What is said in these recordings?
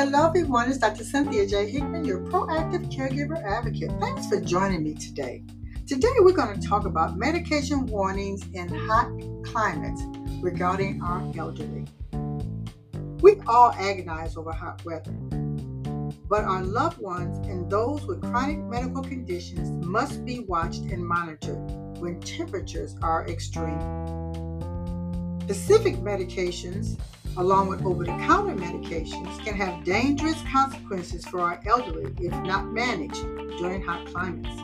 Hello, everyone. It's Dr. Cynthia J. Hickman, your proactive caregiver advocate. Thanks for joining me today. Today, we're going to talk about medication warnings in hot climates regarding our elderly. We all agonize over hot weather, but our loved ones and those with chronic medical conditions must be watched and monitored when temperatures are extreme. Specific medications along with over the counter medications, can have dangerous consequences for our elderly if not managed during hot climates.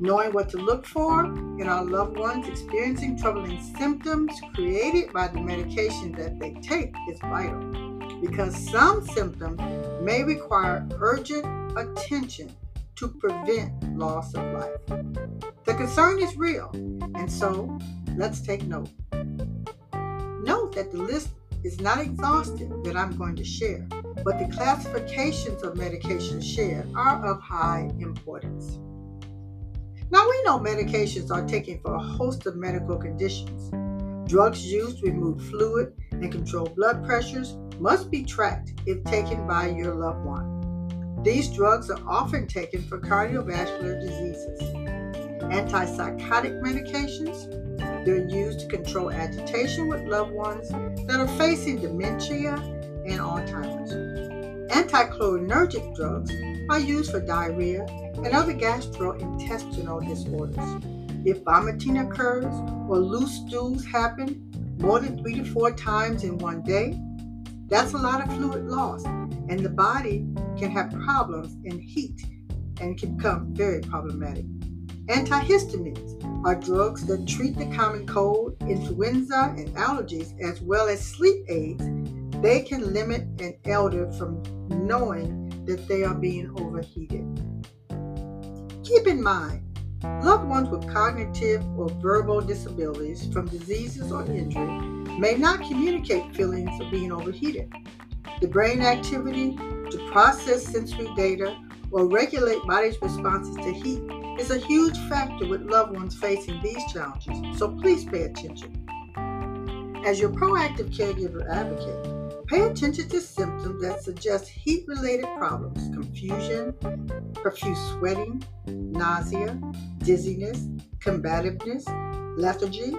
Knowing what to look for in our loved ones experiencing troubling symptoms created by the medication that they take is vital because some symptoms may require urgent attention to prevent loss of life. The concern is real, and so let's take note. Note that the list is not exhaustive that I'm going to share, but the classifications of medications shared are of high importance. Now, we know medications are taken for a host of medical conditions. Drugs used to remove fluid and control blood pressures must be tracked if taken by your loved one. These drugs are often taken for cardiovascular diseases. Antipsychotic medications they're used to control agitation with loved ones that are facing dementia and Alzheimer's. Anticholinergic drugs are used for diarrhea and other gastrointestinal disorders. If vomiting occurs or loose stools happen more than three to four times in one day, that's a lot of fluid loss, and the body can have problems in heat and can become very problematic. Antihistamines are drugs that treat the common cold, influenza, and allergies, as well as sleep aids. They can limit an elder from knowing that they are being overheated. Keep in mind, loved ones with cognitive or verbal disabilities from diseases or injury may not communicate feelings of being overheated. The brain activity to process sensory data or regulate body's responses to heat is a huge factor with loved ones facing these challenges, so please pay attention. As your proactive caregiver advocate, pay attention to symptoms that suggest heat related problems confusion, profuse sweating, nausea, dizziness, combativeness, lethargy,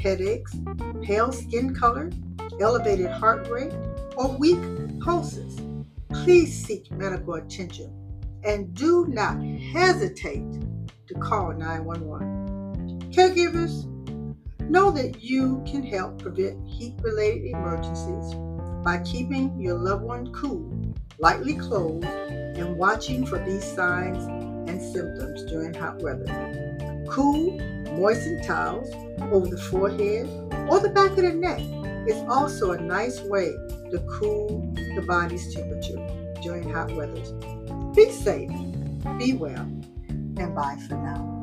headaches, pale skin color, elevated heart rate, or weak pulses. Please seek medical attention and do not hesitate to call 911. Caregivers, know that you can help prevent heat related emergencies by keeping your loved one cool, lightly clothed, and watching for these signs and symptoms during hot weather. Cool, moistened towels over the forehead or the back of the neck is also a nice way to cool the body's temperature during hot weather. Be safe, be well, and bye for now.